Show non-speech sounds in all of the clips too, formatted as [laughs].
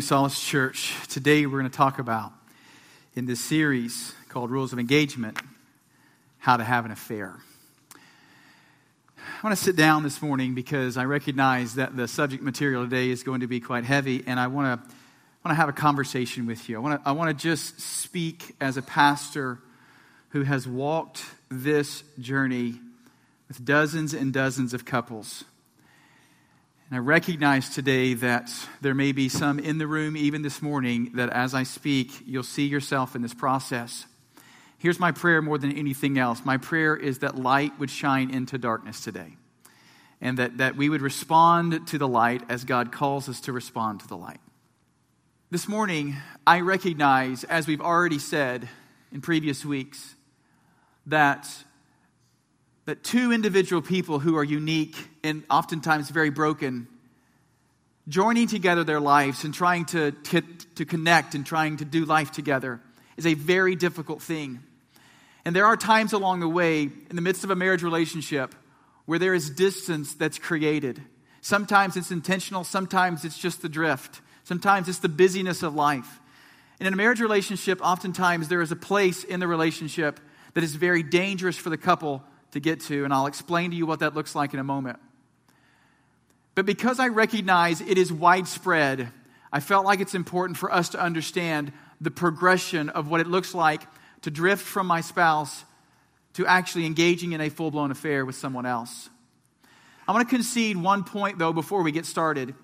morning, Solace Church. Today we're going to talk about, in this series called Rules of Engagement, how to have an affair. I want to sit down this morning because I recognize that the subject material today is going to be quite heavy, and I want to, I want to have a conversation with you. I want to, I want to just speak as a pastor who has walked this journey with dozens and dozens of couples and I recognize today that there may be some in the room, even this morning, that as I speak, you'll see yourself in this process. Here's my prayer more than anything else. My prayer is that light would shine into darkness today. And that, that we would respond to the light as God calls us to respond to the light. This morning, I recognize, as we've already said in previous weeks, that that two individual people who are unique and oftentimes very broken, joining together their lives and trying to, to, to connect and trying to do life together is a very difficult thing. And there are times along the way, in the midst of a marriage relationship, where there is distance that's created. Sometimes it's intentional, sometimes it's just the drift, sometimes it's the busyness of life. And in a marriage relationship, oftentimes there is a place in the relationship that is very dangerous for the couple to get to, and I'll explain to you what that looks like in a moment. But because I recognize it is widespread, I felt like it's important for us to understand the progression of what it looks like to drift from my spouse to actually engaging in a full blown affair with someone else. I want to concede one point, though, before we get started.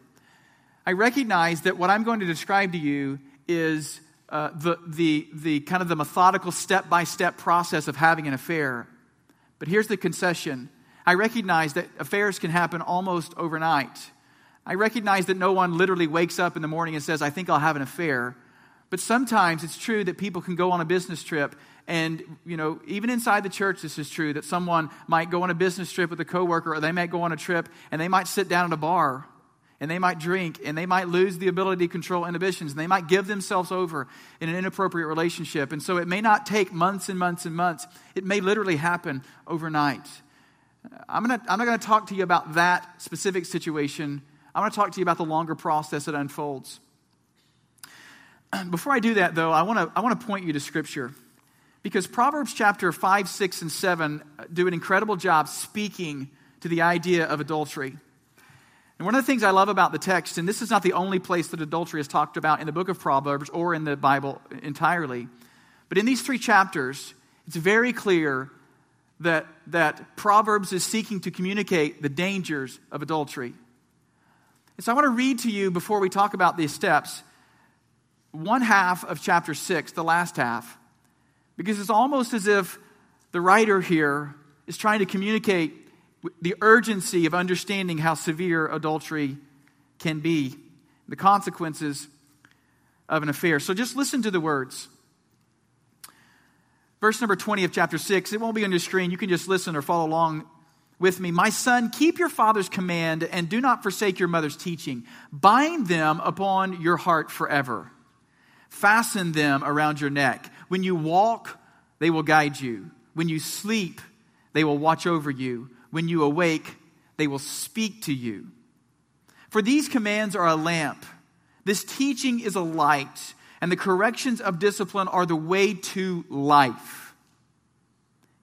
I recognize that what I'm going to describe to you is uh, the, the, the kind of the methodical step by step process of having an affair. But here's the concession I recognize that affairs can happen almost overnight. I recognize that no one literally wakes up in the morning and says, I think I'll have an affair. But sometimes it's true that people can go on a business trip and, you know, even inside the church, this is true that someone might go on a business trip with a coworker or they might go on a trip and they might sit down at a bar and they might drink and they might lose the ability to control inhibitions and they might give themselves over in an inappropriate relationship. And so it may not take months and months and months, it may literally happen overnight. I'm, gonna, I'm not going to talk to you about that specific situation. I want to talk to you about the longer process that unfolds. [clears throat] Before I do that, though, I want to I want to point you to Scripture. Because Proverbs chapter 5, 6, and 7 do an incredible job speaking to the idea of adultery. And one of the things I love about the text, and this is not the only place that adultery is talked about in the book of Proverbs or in the Bible entirely, but in these three chapters, it's very clear that, that Proverbs is seeking to communicate the dangers of adultery. And so I want to read to you before we talk about these steps one half of chapter 6, the last half, because it's almost as if the writer here is trying to communicate the urgency of understanding how severe adultery can be, the consequences of an affair. So just listen to the words. Verse number 20 of chapter 6, it won't be on your screen. You can just listen or follow along with me. My son, keep your father's command and do not forsake your mother's teaching. Bind them upon your heart forever. Fasten them around your neck. When you walk, they will guide you. When you sleep, they will watch over you. When you awake, they will speak to you. For these commands are a lamp. This teaching is a light, and the corrections of discipline are the way to life,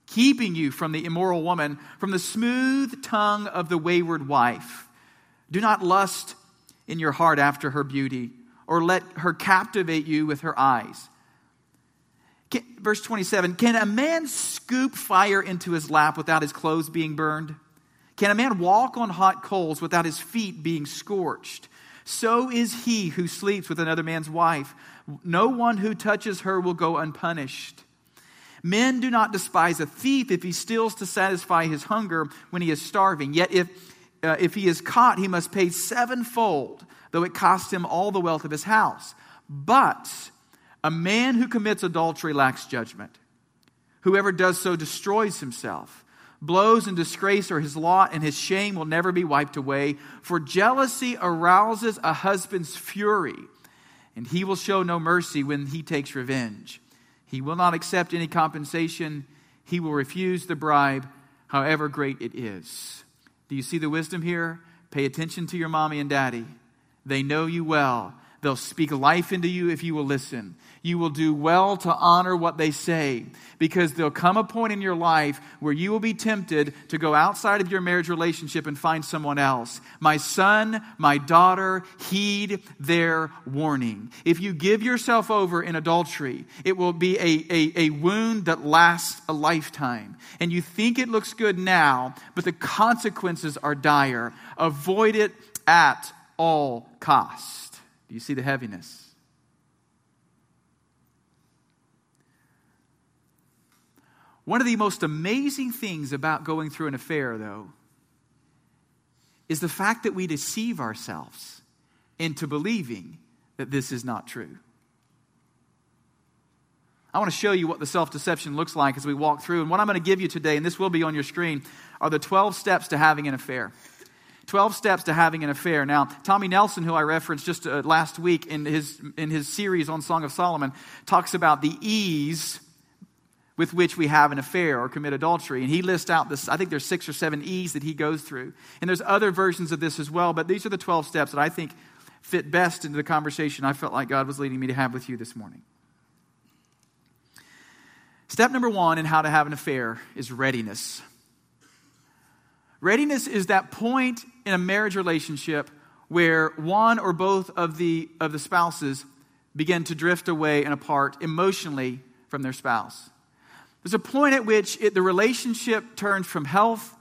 keeping you from the immoral woman, from the smooth tongue of the wayward wife. Do not lust in your heart after her beauty, or let her captivate you with her eyes. Verse 27 Can a man scoop fire into his lap without his clothes being burned? Can a man walk on hot coals without his feet being scorched? So is he who sleeps with another man's wife. No one who touches her will go unpunished. Men do not despise a thief if he steals to satisfy his hunger when he is starving. Yet if, uh, if he is caught, he must pay sevenfold, though it costs him all the wealth of his house. But a man who commits adultery lacks judgment. Whoever does so destroys himself. Blows and disgrace are his lot, and his shame will never be wiped away. For jealousy arouses a husband's fury, and he will show no mercy when he takes revenge. He will not accept any compensation. He will refuse the bribe, however great it is. Do you see the wisdom here? Pay attention to your mommy and daddy. They know you well. They'll speak life into you if you will listen. You will do well to honor what they say because there'll come a point in your life where you will be tempted to go outside of your marriage relationship and find someone else. My son, my daughter, heed their warning. If you give yourself over in adultery, it will be a, a, a wound that lasts a lifetime. And you think it looks good now, but the consequences are dire. Avoid it at all cost. Do you see the heaviness? One of the most amazing things about going through an affair, though, is the fact that we deceive ourselves into believing that this is not true. I want to show you what the self deception looks like as we walk through. And what I'm going to give you today, and this will be on your screen, are the 12 steps to having an affair. 12 steps to having an affair. Now, Tommy Nelson, who I referenced just uh, last week in his, in his series on Song of Solomon, talks about the ease with which we have an affair or commit adultery. And he lists out this, I think there's six or seven E's that he goes through. And there's other versions of this as well, but these are the 12 steps that I think fit best into the conversation I felt like God was leading me to have with you this morning. Step number one in how to have an affair is readiness. Readiness is that point in a marriage relationship where one or both of the, of the spouses begin to drift away and apart emotionally from their spouse. There's a point at which it, the relationship turns from health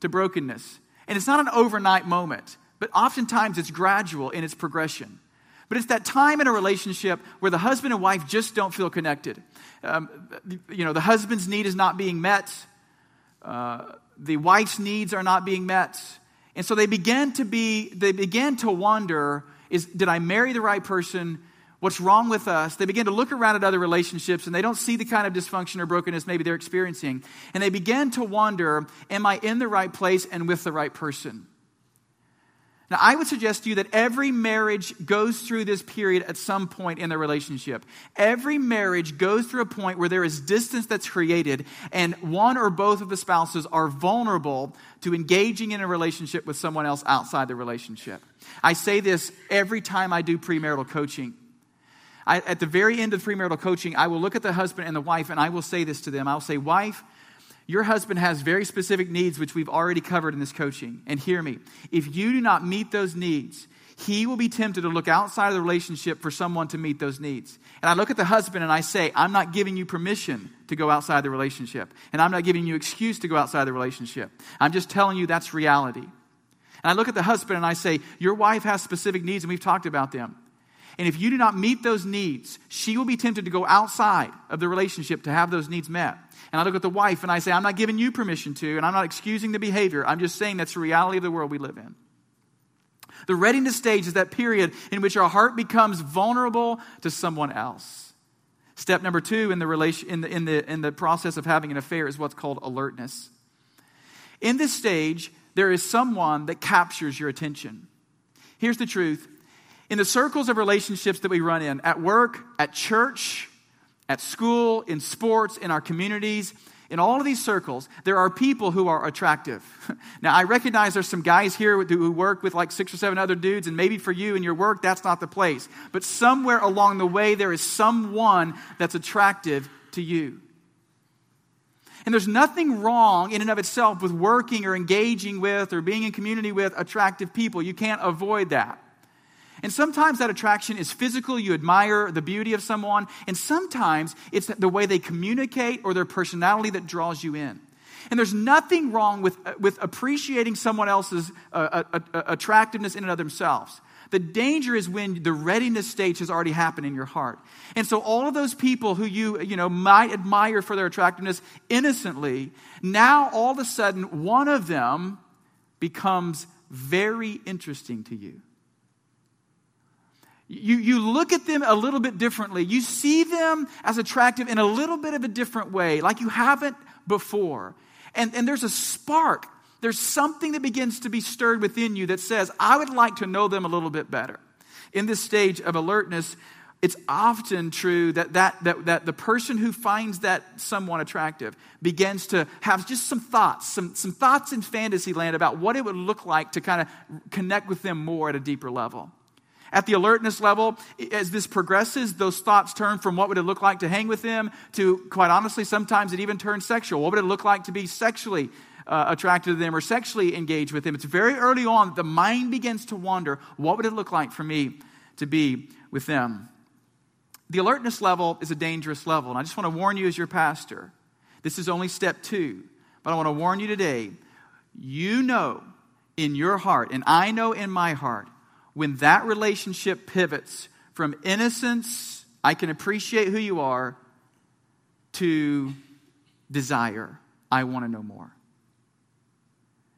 to brokenness. And it's not an overnight moment, but oftentimes it's gradual in its progression. But it's that time in a relationship where the husband and wife just don't feel connected. Um, you know, the husband's need is not being met, uh, the wife's needs are not being met. And so they begin to be, they begin to wonder is, did I marry the right person? what's wrong with us, they begin to look around at other relationships and they don't see the kind of dysfunction or brokenness maybe they're experiencing. And they begin to wonder, am I in the right place and with the right person? Now, I would suggest to you that every marriage goes through this period at some point in the relationship. Every marriage goes through a point where there is distance that's created, and one or both of the spouses are vulnerable to engaging in a relationship with someone else outside the relationship. I say this every time I do premarital coaching. I, at the very end of premarital coaching, I will look at the husband and the wife and I will say this to them. I'll say, Wife, your husband has very specific needs, which we've already covered in this coaching. And hear me if you do not meet those needs, he will be tempted to look outside of the relationship for someone to meet those needs. And I look at the husband and I say, I'm not giving you permission to go outside the relationship. And I'm not giving you excuse to go outside the relationship. I'm just telling you that's reality. And I look at the husband and I say, Your wife has specific needs, and we've talked about them. And if you do not meet those needs, she will be tempted to go outside of the relationship to have those needs met. And I look at the wife and I say, I'm not giving you permission to, and I'm not excusing the behavior. I'm just saying that's the reality of the world we live in. The readiness stage is that period in which our heart becomes vulnerable to someone else. Step number two in the, relation, in the, in the, in the process of having an affair is what's called alertness. In this stage, there is someone that captures your attention. Here's the truth in the circles of relationships that we run in, at work, at church, at school, in sports, in our communities, in all of these circles, there are people who are attractive. [laughs] now, I recognize there's some guys here who work with like six or seven other dudes, and maybe for you in your work, that's not the place. But somewhere along the way, there is someone that's attractive to you. And there's nothing wrong in and of itself with working or engaging with or being in community with attractive people. You can't avoid that. And sometimes that attraction is physical, you admire the beauty of someone, and sometimes it's the way they communicate or their personality that draws you in. And there's nothing wrong with, with appreciating someone else's uh, uh, uh, attractiveness in and of themselves. The danger is when the readiness stage has already happened in your heart. And so all of those people who you, you know, might admire for their attractiveness innocently, now all of a sudden one of them becomes very interesting to you. You, you look at them a little bit differently. You see them as attractive in a little bit of a different way, like you haven't before. And, and there's a spark. There's something that begins to be stirred within you that says, I would like to know them a little bit better. In this stage of alertness, it's often true that, that, that, that the person who finds that someone attractive begins to have just some thoughts, some, some thoughts in fantasy land about what it would look like to kind of connect with them more at a deeper level. At the alertness level, as this progresses, those thoughts turn from what would it look like to hang with them to, quite honestly, sometimes it even turns sexual. What would it look like to be sexually uh, attracted to them or sexually engaged with them? It's very early on the mind begins to wonder what would it look like for me to be with them? The alertness level is a dangerous level. And I just want to warn you as your pastor this is only step two. But I want to warn you today you know in your heart, and I know in my heart, when that relationship pivots from innocence, I can appreciate who you are, to desire, I want to know more.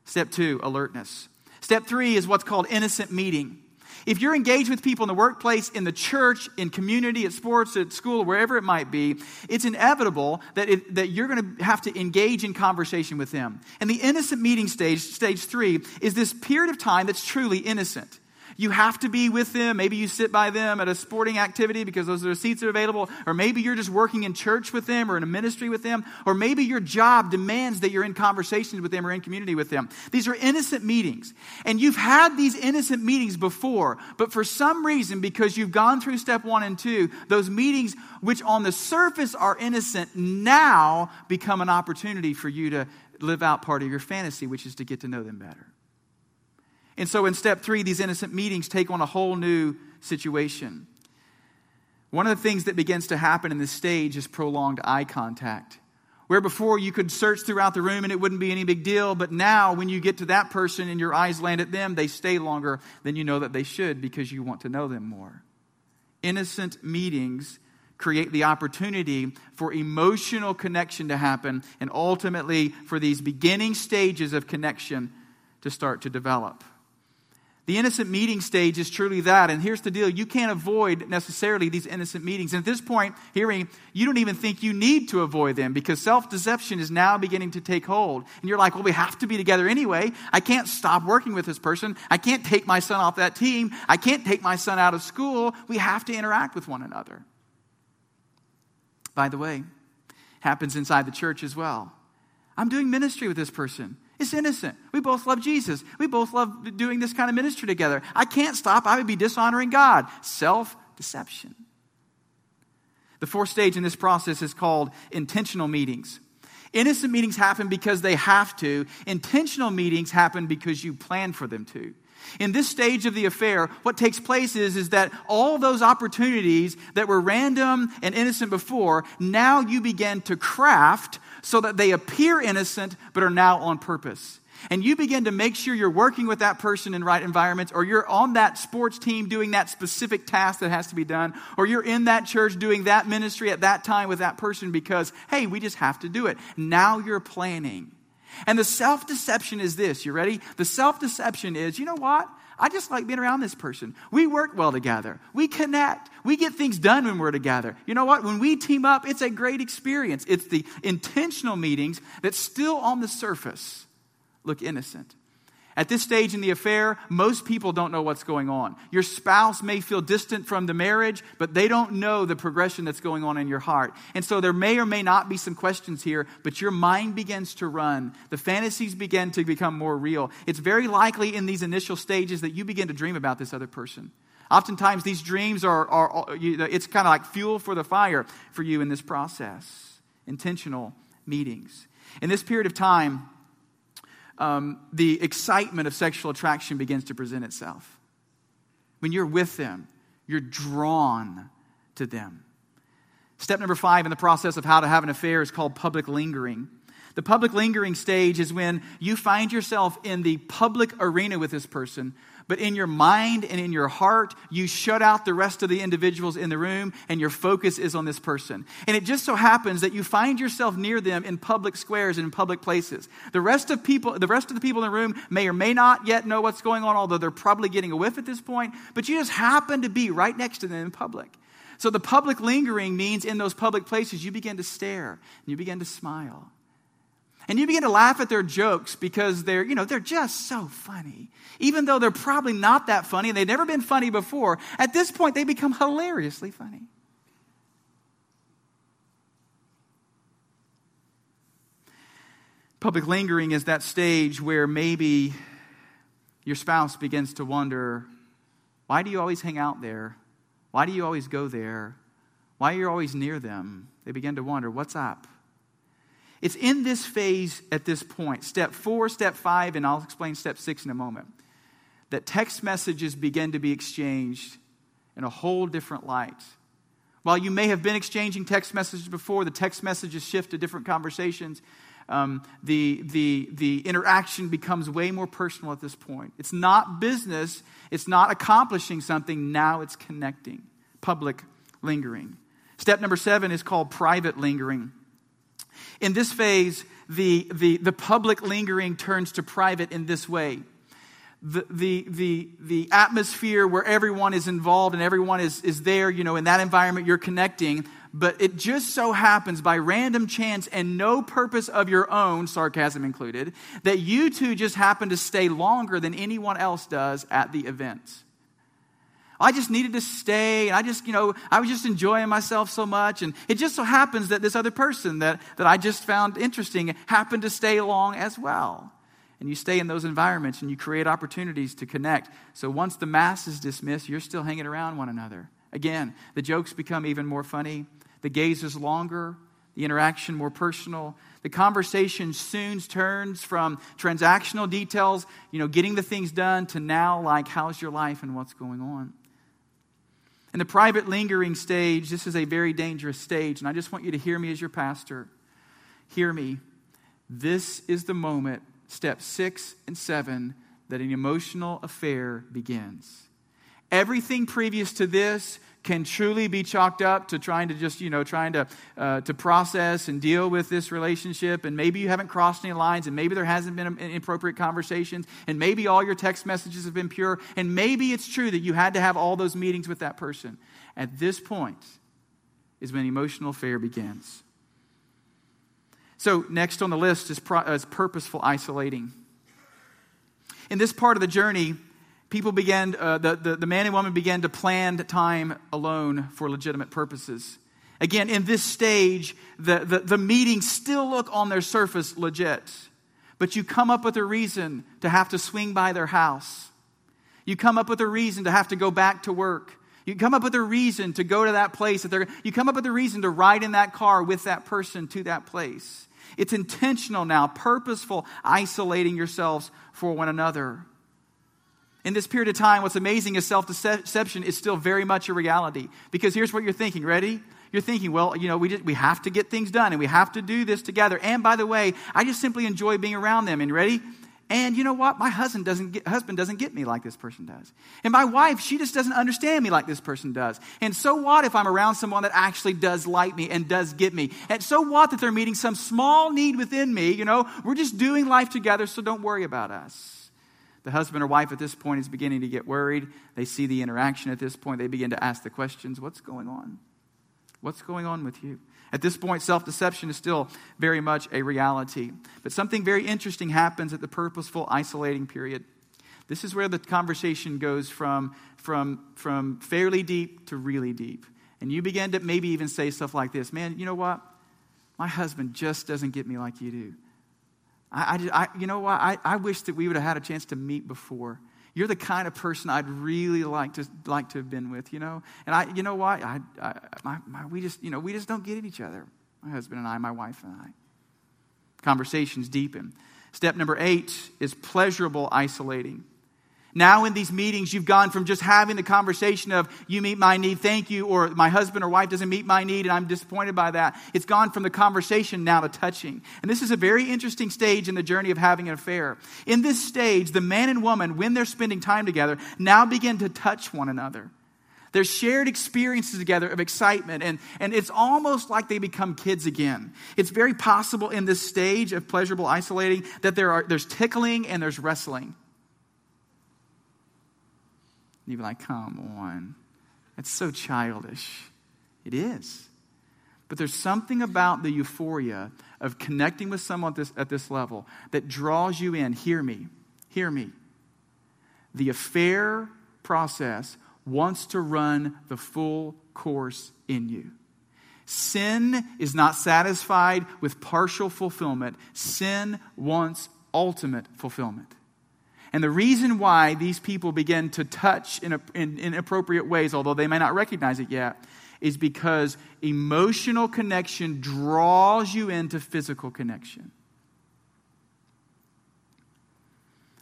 Step two, alertness. Step three is what's called innocent meeting. If you're engaged with people in the workplace, in the church, in community, at sports, at school, wherever it might be, it's inevitable that, it, that you're going to have to engage in conversation with them. And the innocent meeting stage, stage three, is this period of time that's truly innocent. You have to be with them. Maybe you sit by them at a sporting activity because those are the seats that are available. Or maybe you're just working in church with them or in a ministry with them. Or maybe your job demands that you're in conversations with them or in community with them. These are innocent meetings. And you've had these innocent meetings before, but for some reason, because you've gone through step one and two, those meetings, which on the surface are innocent, now become an opportunity for you to live out part of your fantasy, which is to get to know them better. And so in step three, these innocent meetings take on a whole new situation. One of the things that begins to happen in this stage is prolonged eye contact. Where before you could search throughout the room and it wouldn't be any big deal, but now when you get to that person and your eyes land at them, they stay longer than you know that they should because you want to know them more. Innocent meetings create the opportunity for emotional connection to happen and ultimately for these beginning stages of connection to start to develop. The innocent meeting stage is truly that. And here's the deal you can't avoid necessarily these innocent meetings. And at this point, hearing, you don't even think you need to avoid them because self deception is now beginning to take hold. And you're like, well, we have to be together anyway. I can't stop working with this person. I can't take my son off that team. I can't take my son out of school. We have to interact with one another. By the way, happens inside the church as well. I'm doing ministry with this person. It's innocent. We both love Jesus. We both love doing this kind of ministry together. I can't stop. I would be dishonoring God. Self deception. The fourth stage in this process is called intentional meetings. Innocent meetings happen because they have to, intentional meetings happen because you plan for them to. In this stage of the affair, what takes place is, is that all those opportunities that were random and innocent before, now you begin to craft so that they appear innocent but are now on purpose. And you begin to make sure you're working with that person in right environments, or you're on that sports team doing that specific task that has to be done, or you're in that church doing that ministry at that time with that person because, hey, we just have to do it. Now you're planning. And the self deception is this. You ready? The self deception is, you know what? I just like being around this person. We work well together. We connect. We get things done when we're together. You know what? When we team up, it's a great experience. It's the intentional meetings that still on the surface look innocent. At this stage in the affair, most people don't know what's going on. Your spouse may feel distant from the marriage, but they don't know the progression that's going on in your heart. And so there may or may not be some questions here, but your mind begins to run. The fantasies begin to become more real. It's very likely in these initial stages that you begin to dream about this other person. Oftentimes, these dreams are, are it's kind of like fuel for the fire for you in this process. Intentional meetings. In this period of time, um, the excitement of sexual attraction begins to present itself. When you're with them, you're drawn to them. Step number five in the process of how to have an affair is called public lingering. The public lingering stage is when you find yourself in the public arena with this person, but in your mind and in your heart, you shut out the rest of the individuals in the room and your focus is on this person. And it just so happens that you find yourself near them in public squares and in public places. The rest of people, the rest of the people in the room may or may not yet know what's going on, although they're probably getting a whiff at this point, but you just happen to be right next to them in public. So the public lingering means in those public places, you begin to stare and you begin to smile. And you begin to laugh at their jokes because they're, you know, they're just so funny. Even though they're probably not that funny and they've never been funny before, at this point they become hilariously funny. Public lingering is that stage where maybe your spouse begins to wonder, Why do you always hang out there? Why do you always go there? Why are you always near them? They begin to wonder, what's up? It's in this phase at this point, step four, step five, and I'll explain step six in a moment, that text messages begin to be exchanged in a whole different light. While you may have been exchanging text messages before, the text messages shift to different conversations. Um, the, the, the interaction becomes way more personal at this point. It's not business, it's not accomplishing something, now it's connecting. Public lingering. Step number seven is called private lingering. In this phase, the, the, the public lingering turns to private in this way the, the, the, the atmosphere where everyone is involved and everyone is, is there, you know, in that environment you're connecting. But it just so happens by random chance and no purpose of your own, sarcasm included, that you two just happen to stay longer than anyone else does at the event. I just needed to stay. And I just, you know, I was just enjoying myself so much. And it just so happens that this other person that, that I just found interesting happened to stay along as well and you stay in those environments and you create opportunities to connect. So once the mass is dismissed, you're still hanging around one another. Again, the jokes become even more funny, the gaze is longer, the interaction more personal. The conversation soon turns from transactional details, you know, getting the things done, to now like, how's your life and what's going on? In the private lingering stage, this is a very dangerous stage, and I just want you to hear me as your pastor. Hear me. This is the moment step six and seven, that an emotional affair begins. Everything previous to this can truly be chalked up to trying to just, you know, trying to, uh, to process and deal with this relationship. And maybe you haven't crossed any lines, and maybe there hasn't been inappropriate conversations, and maybe all your text messages have been pure, and maybe it's true that you had to have all those meetings with that person. At this point is when emotional affair begins. So, next on the list is, pro- is purposeful isolating. In this part of the journey, people began, uh, the, the, the man and woman began to plan time alone for legitimate purposes. Again, in this stage, the, the, the meetings still look on their surface legit, but you come up with a reason to have to swing by their house. You come up with a reason to have to go back to work. You come up with a reason to go to that place. That they're, you come up with a reason to ride in that car with that person to that place. It's intentional now, purposeful, isolating yourselves for one another. In this period of time, what's amazing is self deception is still very much a reality. Because here's what you're thinking. Ready? You're thinking, well, you know, we, just, we have to get things done and we have to do this together. And by the way, I just simply enjoy being around them. And ready? And you know what? My husband doesn't get, husband doesn't get me like this person does. And my wife, she just doesn't understand me like this person does. And so what if I'm around someone that actually does like me and does get me? And so what that they're meeting some small need within me? You know, we're just doing life together, so don't worry about us. The husband or wife at this point is beginning to get worried. They see the interaction at this point. They begin to ask the questions What's going on? What's going on with you? At this point, self deception is still very much a reality. But something very interesting happens at the purposeful isolating period. This is where the conversation goes from, from, from fairly deep to really deep. And you begin to maybe even say stuff like this Man, you know what? My husband just doesn't get me like you do. I, I, you know what? I, I wish that we would have had a chance to meet before. You're the kind of person I'd really like to like to have been with, you know. And I, you know what? I, I my, my, we just, you know, we just don't get at each other. My husband and I, my wife and I. Conversations deepen. Step number eight is pleasurable isolating. Now, in these meetings, you've gone from just having the conversation of, you meet my need, thank you, or my husband or wife doesn't meet my need, and I'm disappointed by that. It's gone from the conversation now to touching. And this is a very interesting stage in the journey of having an affair. In this stage, the man and woman, when they're spending time together, now begin to touch one another. There's shared experiences together of excitement, and, and it's almost like they become kids again. It's very possible in this stage of pleasurable isolating that there are, there's tickling and there's wrestling. You'd be like, come on. That's so childish. It is. But there's something about the euphoria of connecting with someone at this, at this level that draws you in. Hear me. Hear me. The affair process wants to run the full course in you. Sin is not satisfied with partial fulfillment, sin wants ultimate fulfillment. And the reason why these people begin to touch in, in inappropriate ways, although they may not recognize it yet, is because emotional connection draws you into physical connection.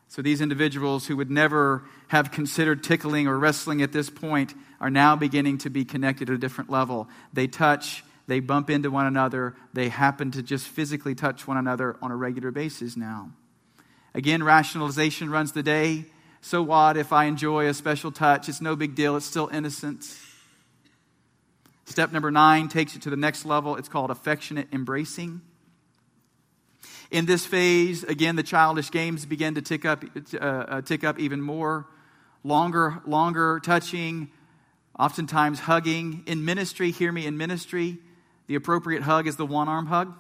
So these individuals who would never have considered tickling or wrestling at this point are now beginning to be connected at a different level. They touch, they bump into one another, they happen to just physically touch one another on a regular basis now. Again, rationalization runs the day. So what if I enjoy a special touch? It's no big deal, it's still innocent. Step number nine takes it to the next level. It's called affectionate embracing. In this phase, again, the childish games begin to tick up, uh, uh, tick up even more. Longer, longer touching, oftentimes hugging. In ministry, hear me, in ministry, the appropriate hug is the one arm hug.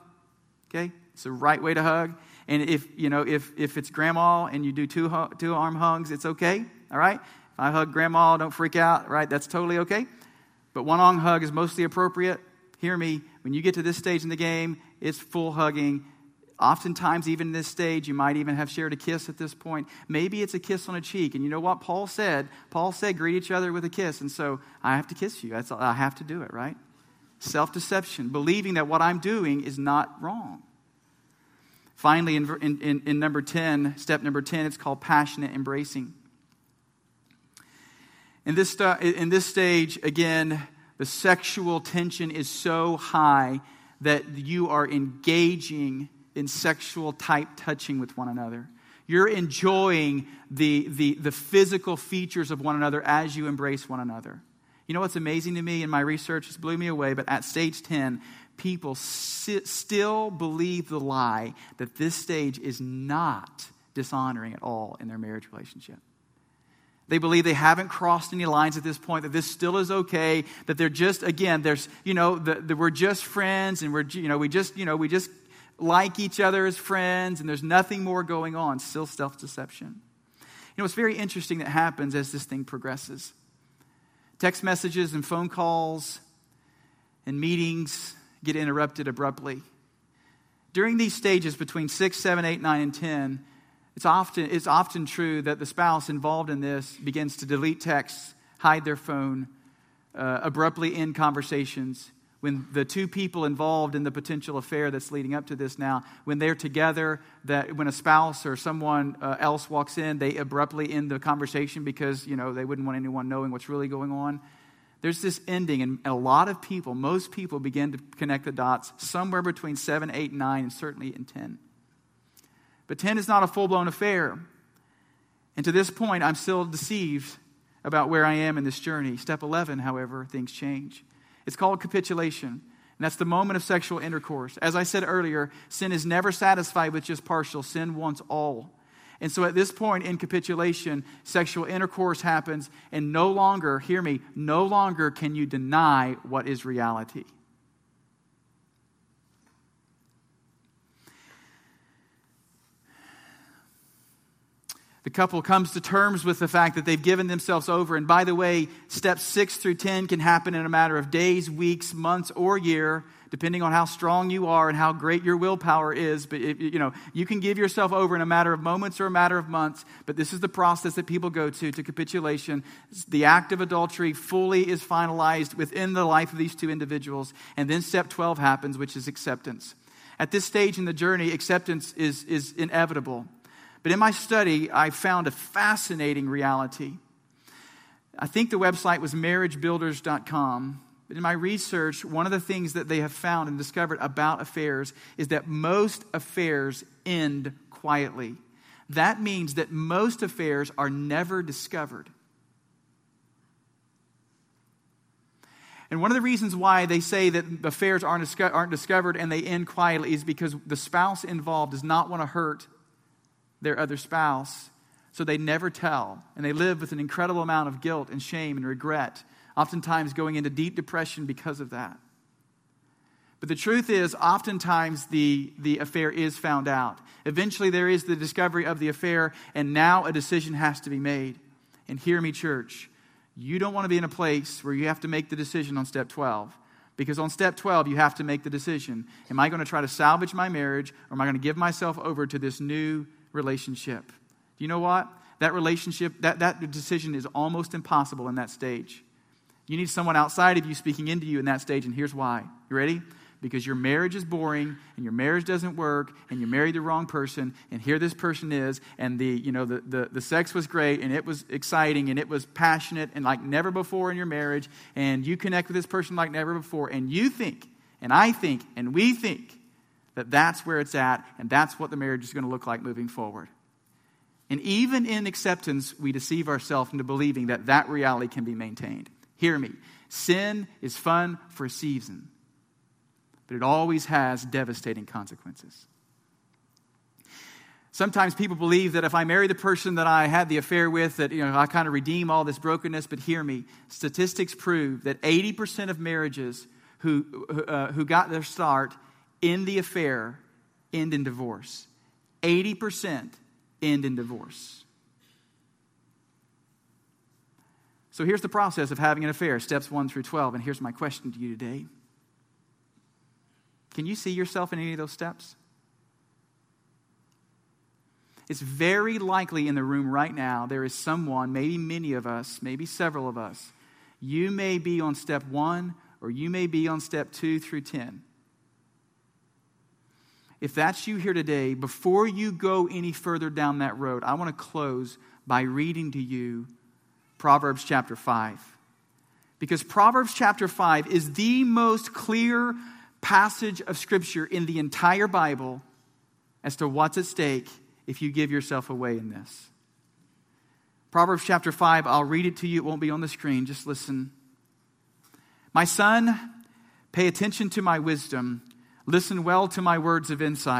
Okay? It's the right way to hug. And if, you know, if, if it's grandma and you do two, two arm hugs, it's okay. All right? If I hug grandma, don't freak out, right? That's totally okay. But one arm hug is mostly appropriate. Hear me. When you get to this stage in the game, it's full hugging Oftentimes, even in this stage, you might even have shared a kiss at this point. Maybe it's a kiss on a cheek. And you know what Paul said? Paul said, greet each other with a kiss. And so I have to kiss you. That's, I have to do it, right? Self deception, believing that what I'm doing is not wrong. Finally, in, in, in, number 10, step number 10, it's called passionate embracing. In this, in this stage, again, the sexual tension is so high that you are engaging in sexual type touching with one another. You're enjoying the, the, the physical features of one another as you embrace one another. You know what's amazing to me in my research? It's blew me away, but at stage 10, people si- still believe the lie that this stage is not dishonoring at all in their marriage relationship. They believe they haven't crossed any lines at this point, that this still is okay, that they're just, again, there's, you know, that we're just friends and we're, you know, we just, you know, we just like each other as friends and there's nothing more going on. Still self deception. You know, it's very interesting that happens as this thing progresses. Text messages and phone calls and meetings get interrupted abruptly. During these stages between 6, 7, 8, 9, and 10, it's often, it's often true that the spouse involved in this begins to delete texts, hide their phone, uh, abruptly end conversations, when the two people involved in the potential affair that's leading up to this now, when they're together, that when a spouse or someone uh, else walks in, they abruptly end the conversation because, you know, they wouldn't want anyone knowing what's really going on. There's this ending, and a lot of people, most people begin to connect the dots somewhere between 7, 8, 9, and certainly in 10. But 10 is not a full blown affair. And to this point, I'm still deceived about where I am in this journey. Step 11, however, things change. It's called capitulation. And that's the moment of sexual intercourse. As I said earlier, sin is never satisfied with just partial, sin wants all. And so at this point in capitulation, sexual intercourse happens, and no longer, hear me, no longer can you deny what is reality. The couple comes to terms with the fact that they've given themselves over. And by the way, steps six through 10 can happen in a matter of days, weeks, months, or year, depending on how strong you are and how great your willpower is. But, if, you know, you can give yourself over in a matter of moments or a matter of months. But this is the process that people go to, to capitulation. The act of adultery fully is finalized within the life of these two individuals. And then step 12 happens, which is acceptance. At this stage in the journey, acceptance is, is inevitable. But in my study, I found a fascinating reality. I think the website was marriagebuilders.com. But in my research, one of the things that they have found and discovered about affairs is that most affairs end quietly. That means that most affairs are never discovered. And one of the reasons why they say that affairs aren't, aren't discovered and they end quietly is because the spouse involved does not want to hurt their other spouse. So they never tell. And they live with an incredible amount of guilt and shame and regret, oftentimes going into deep depression because of that. But the truth is, oftentimes the, the affair is found out. Eventually, there is the discovery of the affair, and now a decision has to be made. And hear me, church, you don't want to be in a place where you have to make the decision on step 12. Because on step 12, you have to make the decision Am I going to try to salvage my marriage, or am I going to give myself over to this new relationship. Do you know what? that relationship, that, that decision is almost impossible in that stage. You need someone outside of you speaking into you in that stage, and here's why. You ready? Because your marriage is boring and your marriage doesn't work and you married the wrong person, and here this person is, and the you know the, the, the sex was great and it was exciting and it was passionate and like never before in your marriage, and you connect with this person like never before, and you think, and I think, and we think that that's where it's at, and that's what the marriage is going to look like moving forward. And even in acceptance, we deceive ourselves into believing that that reality can be maintained. Hear me. Sin is fun for a season, but it always has devastating consequences. Sometimes people believe that if I marry the person that I had the affair with, that you know, I kind of redeem all this brokenness. But hear me, statistics prove that 80% of marriages who, uh, who got their start in the affair end in divorce. 80% end in divorce. So here's the process of having an affair, steps 1 through 12. And here's my question to you today Can you see yourself in any of those steps? It's very likely in the room right now there is someone, maybe many of us, maybe several of us. You may be on step one or you may be on step two through 10. If that's you here today, before you go any further down that road, I want to close by reading to you Proverbs chapter 5. Because Proverbs chapter 5 is the most clear passage of Scripture in the entire Bible as to what's at stake if you give yourself away in this. Proverbs chapter 5, I'll read it to you. It won't be on the screen. Just listen. My son, pay attention to my wisdom Listen well to my words of insight.